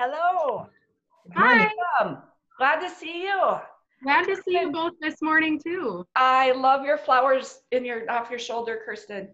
Hello. Hi. Welcome. Glad to see you. Glad to see you both this morning too. I love your flowers in your off your shoulder, Kirsten.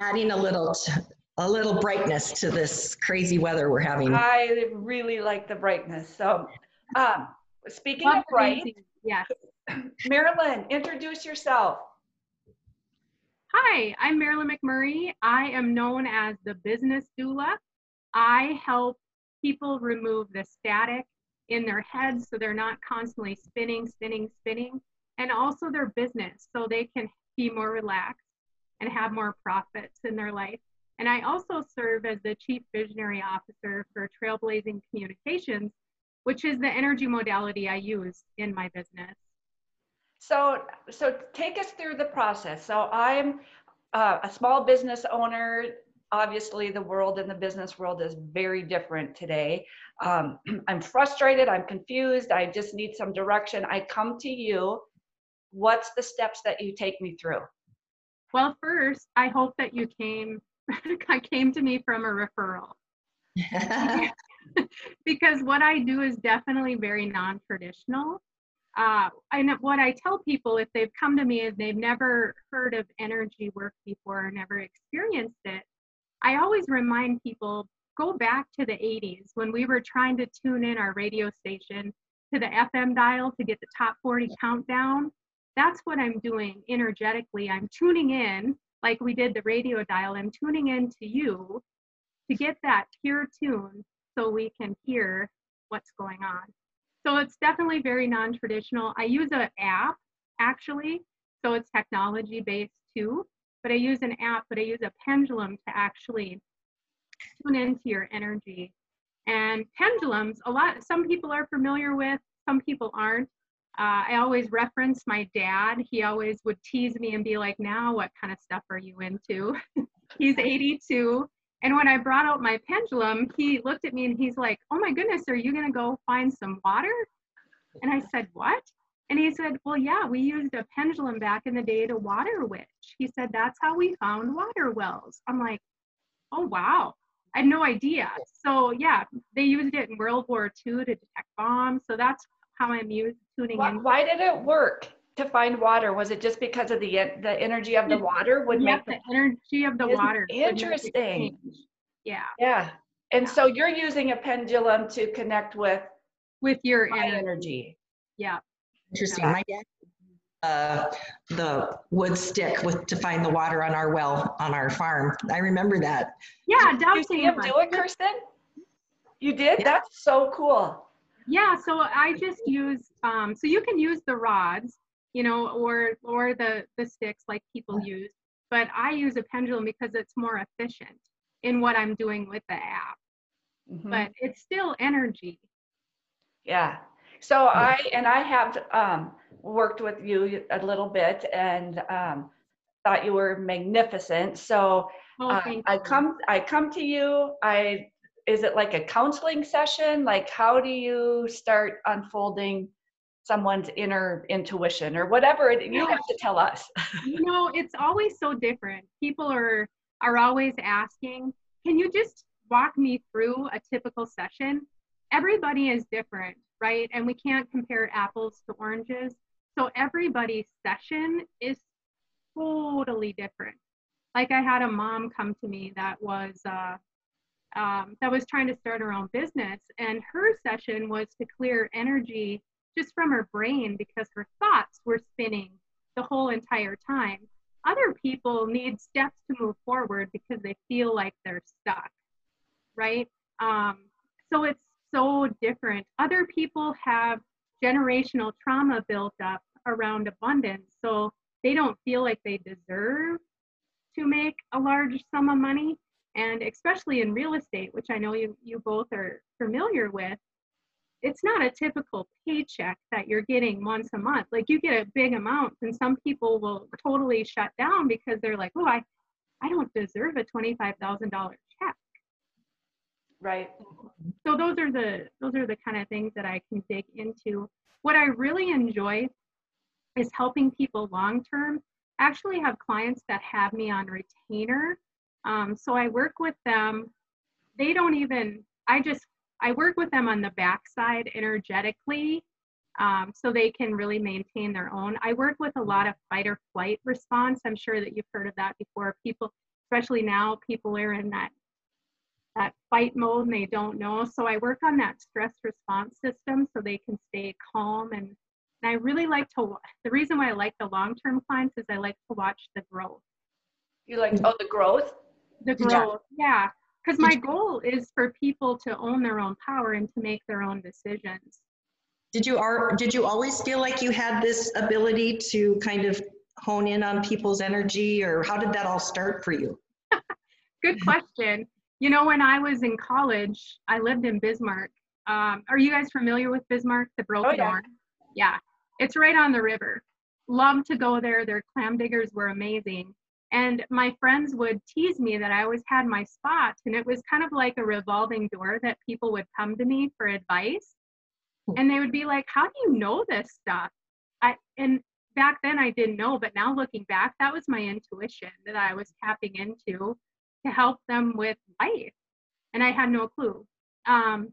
adding a little t- a little brightness to this crazy weather we're having. I really like the brightness. So, um, speaking Love of bright, daisy. Yes. Marilyn, introduce yourself. Hi, I'm Marilyn McMurray. I am known as the business doula. I help people remove the static in their heads so they're not constantly spinning, spinning, spinning, and also their business so they can be more relaxed and have more profits in their life. And I also serve as the Chief Visionary Officer for Trailblazing Communications, which is the energy modality I use in my business. So, so take us through the process. So, I'm uh, a small business owner. Obviously, the world in the business world is very different today. Um, I'm frustrated. I'm confused. I just need some direction. I come to you. What's the steps that you take me through? Well, first, I hope that you came I came to me from a referral because what I do is definitely very non-traditional. Uh, and what I tell people if they've come to me and they've never heard of energy work before or never experienced it, I always remind people go back to the 80s when we were trying to tune in our radio station to the FM dial to get the top 40 countdown. That's what I'm doing energetically. I'm tuning in like we did the radio dial. I'm tuning in to you to get that pure tune so we can hear what's going on. So it's definitely very non-traditional. I use an app actually, so it's technology based too. But I use an app, but I use a pendulum to actually tune into your energy. And pendulums, a lot, some people are familiar with, some people aren't. Uh, I always reference my dad. He always would tease me and be like, now what kind of stuff are you into? He's 82. And when I brought out my pendulum, he looked at me and he's like, oh my goodness, are you going to go find some water? And I said, what? And he said, well, yeah, we used a pendulum back in the day to water witch. He said, that's how we found water wells. I'm like, oh, wow. I had no idea. So yeah, they used it in World War II to detect bombs. So that's how I'm used tuning Why, in. why did it work to find water? Was it just because of the the energy of the water would yeah, make the the energy of the water. would make it interesting. Yeah, yeah? And so you're using a pendulum to connect with with your energy. energy. Yeah. Interesting. My dad, uh, the wood stick with to find the water on our well on our farm. I remember that. Yeah, Did you see him do it, Kirsten? You did? Yeah. That's so cool. Yeah, so I just use um so you can use the rods, you know, or or the the sticks like people use, but I use a pendulum because it's more efficient in what I'm doing with the app. Mhm. But it's still energy. Yeah. So I and I have um, worked with you a little bit and um, thought you were magnificent. So Oh, uh, I come I come to you. I is it like a counseling session? Like how do you start unfolding someone's inner intuition or whatever it, you have to tell us. you know it's always so different people are are always asking can you just walk me through a typical session everybody is different right and we can't compare apples to oranges so everybody's session is totally different like i had a mom come to me that was uh, um, that was trying to start her own business and her session was to clear energy just from her brain because her thoughts were spinning the whole entire time. Other people need steps to move forward because they feel like they're stuck, right? Um, so it's so different. Other people have generational trauma built up around abundance, so they don't feel like they deserve to make a large sum of money. And especially in real estate, which I know you, you both are familiar with, it's not a typical paycheck that you're getting once a month. Like you get a big amount, and some people will totally shut down because they're like, "Oh, I, I don't deserve a twenty-five thousand dollar check." Right. So those are the those are the kind of things that I can dig into. What I really enjoy is helping people long term. Actually have clients that have me on retainer, um, so I work with them. They don't even. I just I work with them on the backside energetically um, so they can really maintain their own. I work with a lot of fight or flight response. I'm sure that you've heard of that before. People, especially now, people are in that that fight mode and they don't know. So I work on that stress response system so they can stay calm and and I really like to the reason why I like the long-term clients is I like to watch the growth. You like oh the growth? The growth, yeah. Because Did my goal is for people to own their own power and to make their own decisions. Did you are did you always feel like you had this ability to kind of hone in on people's energy or how did that all start for you? Good question. You know, when I was in college, I lived in Bismarck. Um, are you guys familiar with Bismarck, the Broken yeah. Orange? Yeah, it's right on the river. Love to go there. Their clam diggers were amazing. And my friends would tease me that I always had my spot. And it was kind of like a revolving door that people would come to me for advice. And they would be like, How do you know this stuff? I, and back then I didn't know, but now looking back, that was my intuition that I was tapping into to help them with life. And I had no clue. Um,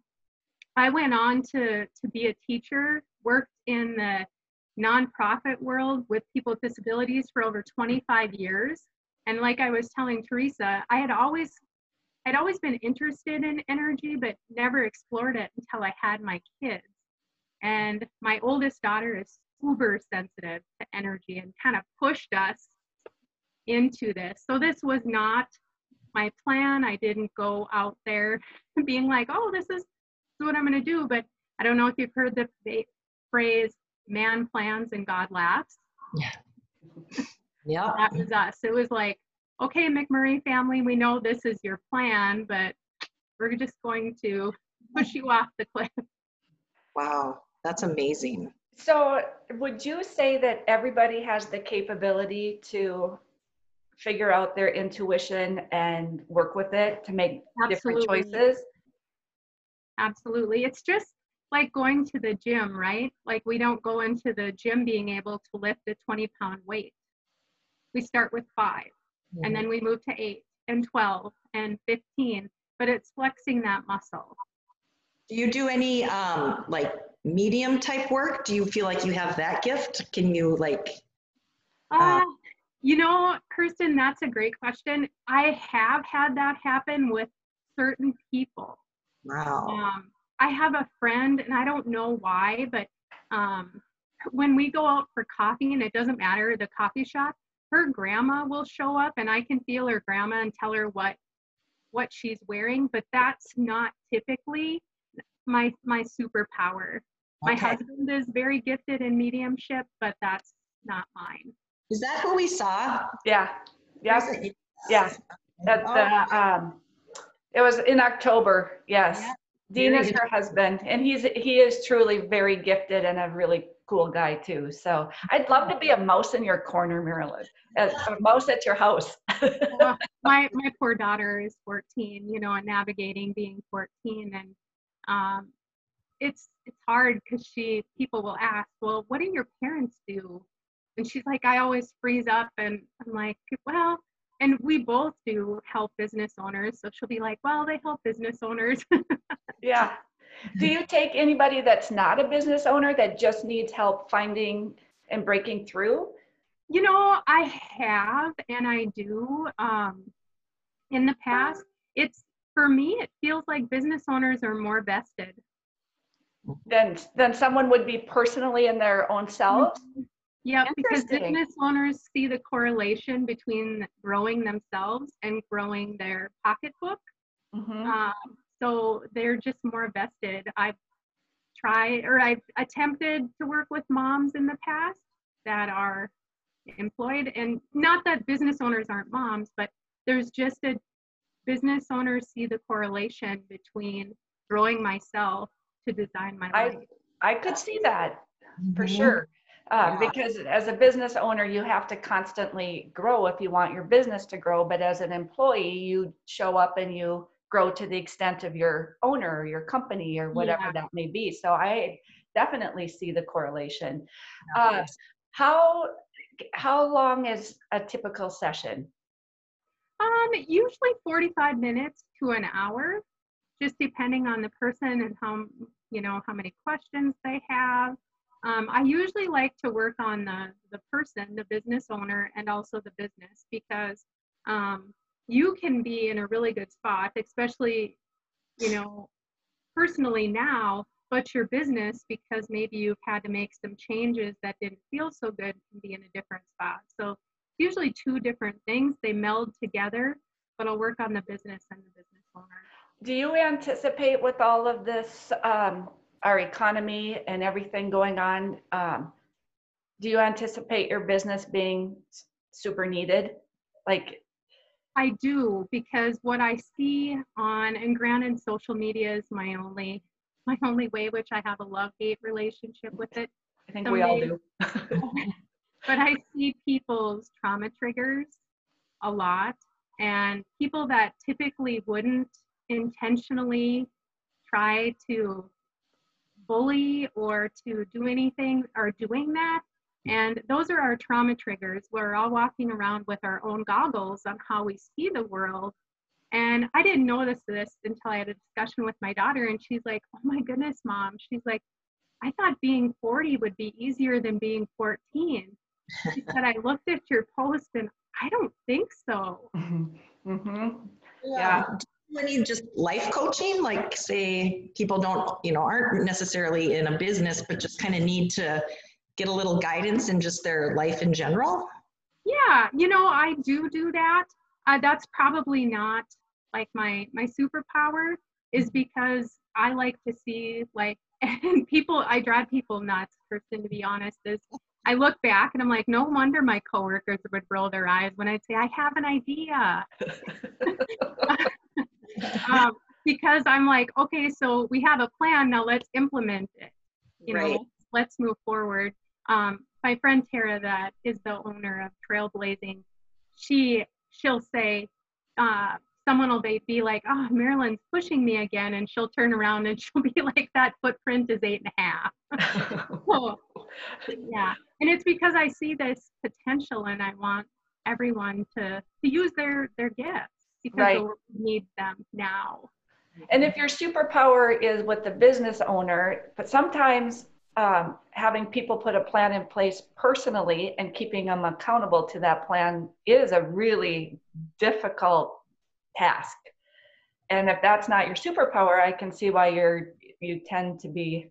I went on to, to be a teacher, worked in the nonprofit world with people with disabilities for over 25 years. And like I was telling Teresa, I had always I'd always been interested in energy, but never explored it until I had my kids. And my oldest daughter is super sensitive to energy and kind of pushed us into this. So this was not my plan. I didn't go out there being like, oh, this is, this is what I'm going to do. But I don't know if you've heard the phrase man plans and God laughs. Yeah. Yeah. That was us. It was like, okay, McMurray family, we know this is your plan, but we're just going to push you off the cliff. Wow. That's amazing. So would you say that everybody has the capability to figure out their intuition and work with it to make different choices? Absolutely. It's just like going to the gym, right? Like we don't go into the gym being able to lift a 20 pound weight. We start with five and then we move to eight and 12 and 15, but it's flexing that muscle. Do you do any um like medium type work? Do you feel like you have that gift? Can you like Uh, you know, Kirsten, that's a great question. I have had that happen with certain people. wow. Um, I have a friend, and I don't know why, but um, when we go out for coffee, and it doesn't matter the coffee shop, her grandma will show up, and I can feel her grandma and tell her what what she's wearing. But that's not typically my my superpower. My husband is very gifted in mediumship, but that's not mine. Is that who we saw? Yeah, yeah, Was it- yeah. That's Oh, the, um, it was in October, yes. Yeah, Dean is her husband and he's, he is truly very gifted and a really cool guy too. So I'd love to be a mouse in your corner, Marilyn, a a mouse at your house. Well, my my poor daughter is 14 you know and navigating being 14 and um it's it's hard because she people will ask well what do your parents do and she's like i always freeze up and i'm like well and we both do help business owners so she'll be like well they help business owners Yeah. Do you take anybody that's not a business owner that just needs help finding and breaking through? You know, I have and I do um, in the past. It's for me, it feels like business owners are more vested. Than, than someone would be personally in their own selves? Yeah, because business owners see the correlation between growing themselves and growing their pocketbook. Mhm. Um, so they're just more vested. I've tried or I've attempted to work with moms in the past that are employed, and not that business owners aren't moms, but there's just a business owners see the correlation between growing myself to design my I, life. I I could see that for Mhm. sure. Uh, Yeah. Because as a business owner, you have to constantly grow if you want your business to grow. But as an employee, you show up and you grow to the extent of your owner or your company or whatever Yeah. that may be. So I definitely see the correlation. Uh, how how long is a typical session? Um, usually 45 minutes to an hour, just depending on the person and how you know how many questions they have. Um, I usually like to work on the the person, the business owner, and also the business because um, you can be in a really good spot, especially you know personally now but your business because maybe you've had to make some changes that didn't feel so good can be in a different spot. So usually two different things. They meld together but i'll work on the business and the business owner. Do you anticipate with all of this, um, our economy and everything going on, um, do you anticipate your business being s- super needed? Like, I do because what I see on and granted social media is my only my only way which I have a love-hate relationship with it I think we all do. but I see people's trauma triggers a lot and people that typically wouldn't intentionally try to bully or to do anything are doing that. And those are our trauma triggers. We're all walking around with our own goggles on how we see the world. And i didn't notice this until i had a discussion with my daughter and she's like oh my goodness mom. She's like i thought being 40 would be easier than being 14 she said i looked at your post and i don't think so. Hmm Yeah. Do you do any just life coaching? Like say people don't, you know, aren't necessarily in a business, but just kind of need to get a little guidance in just their life in general? Yeah, you know, I do do that. Uh, that's probably not like my my superpower is because I like to see like and people I drive people nuts, Kirsten, to be honest, is I look back and I'm like, no wonder my coworkers would roll their eyes when I'd say, I have an idea. um, because I'm like, okay, so we have a plan, now let's implement it you Right. know, let's move forward. Um, my friend Tara, that is the owner of Trailblazing, she she'll say, uh, someone will be, be like, oh, Marilyn's pushing me again, and she'll turn around and she'll be like, that footprint is eight and a half. So, yeah, and it's because I see this potential, and I want everyone to to use their their gifts because Right. the world needs them now. And if your superpower is with the business owner, but sometimes um, having people put a plan in place personally and keeping them accountable to that plan is a really difficult task. And if that's not your superpower, I can see why you're you tend to be,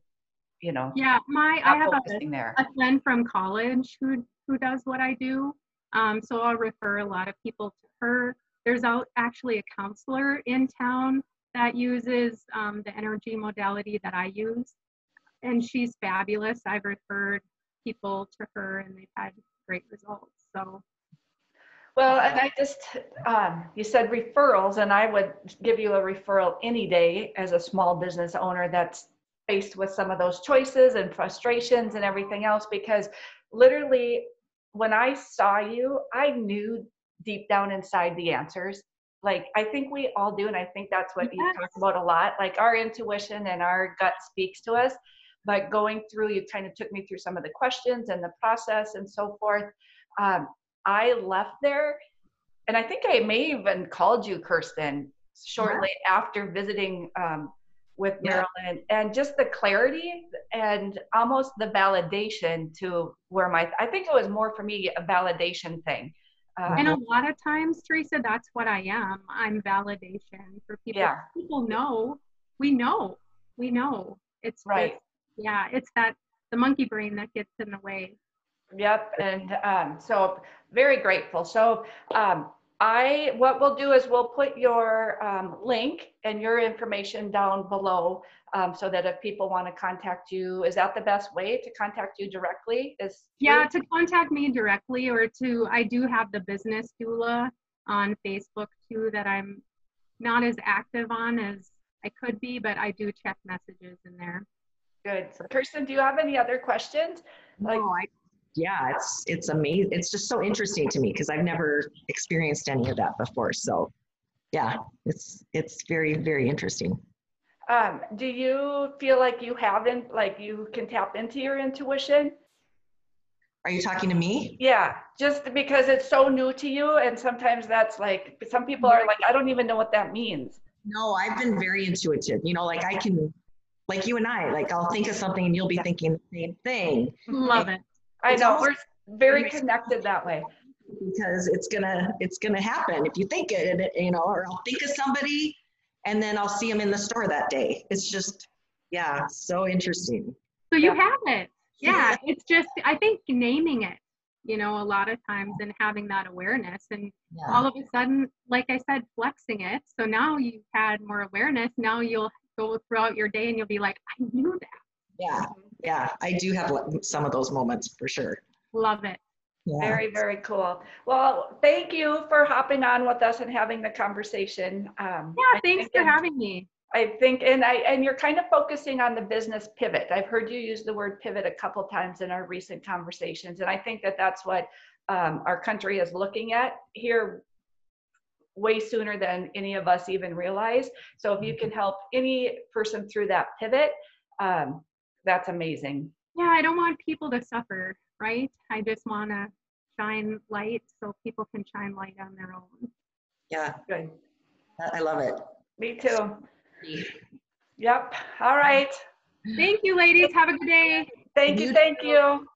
you know, Yeah, my I have a there. a friend from college who who does what I do. Um, so I'll refer a lot of people to her. There's actually a counselor in town that uses um, the energy modality that I use, and she's fabulous. I've referred people to her, and they've had great results. So Well, and I just, um, you said referrals, and I would give you a referral any day as a small business owner that's faced with some of those choices and frustrations and everything else. Because literally, when I saw you, I knew deep down inside the answers. Like, I think we all do, and I think that's what you talk about a lot. Like, our intuition and our gut speaks to us. But going through, you kind of took me through some of the questions and the process and so forth. Um, I left there, and I think I may even called you, Kirsten, shortly after visiting um, with Yeah. Marilyn, and just the clarity and almost the validation to where my I think it was more for me a validation thing. Um, and a lot of times, Teresa, that's what I am. I'm validation for people. Yeah. People know. We know. We know. It's Right. just- yeah, it's that the monkey brain that gets in the way. Yep, and um, so very grateful. So um, I, what we'll do is we'll put your um, link and your information down below um, so that if people want to contact you, is that the best way to contact you directly? Is Yeah, to contact me directly or to I do have the business doula on Facebook too that I'm not as active on as I could be, but I do check messages in there. good. So Kirsten, do you have any other questions? Like- No, I, yeah, it's, it's amazing. It's just so interesting to me because I've never experienced any of that before. So yeah, it's, it's very, very interesting. Um, do you feel like you haven't, like you can tap into your intuition? Are you talking to me? Yeah, just because it's so new to you, and sometimes that's like some people are like, I don't even know what that means. No, I've been very intuitive. You know, like I can, like you and I, like I'll think of something and you'll be thinking the same thing Love it. I know, we're very connected that way. because it's gonna it's gonna happen if you think it, and it, you know, or I'll think of somebody and then I'll see them in the store that day. It's just, yeah, so interesting. So you Yeah. have it. Yeah, it's just I think naming it, you know, a lot of times and having that awareness and Yeah. all of a sudden, like I said, flexing it. So now you've had more awareness. Now you'll go throughout your day and you'll be like, I knew that. Yeah, yeah, I do have some of those moments for sure. Love it. Yeah. Very, very cool. Well, thank you for hopping on with us and having the conversation. Um, Yeah, thanks for having me. I think, and I, and you're kind of focusing on the business pivot. I've heard you use the word pivot a couple times in our recent conversations, and I think that that's what um, our country is looking at here way sooner than any of us even realize. So if you can help any person through that pivot, um, that's amazing. Yeah, I don't want people to suffer, right? I just want to shine light so people can shine light on their own. Yeah, Good. I I love it. Me too. Yep. All right. Thank you, ladies. Have a good day. Thank you. You Thank you.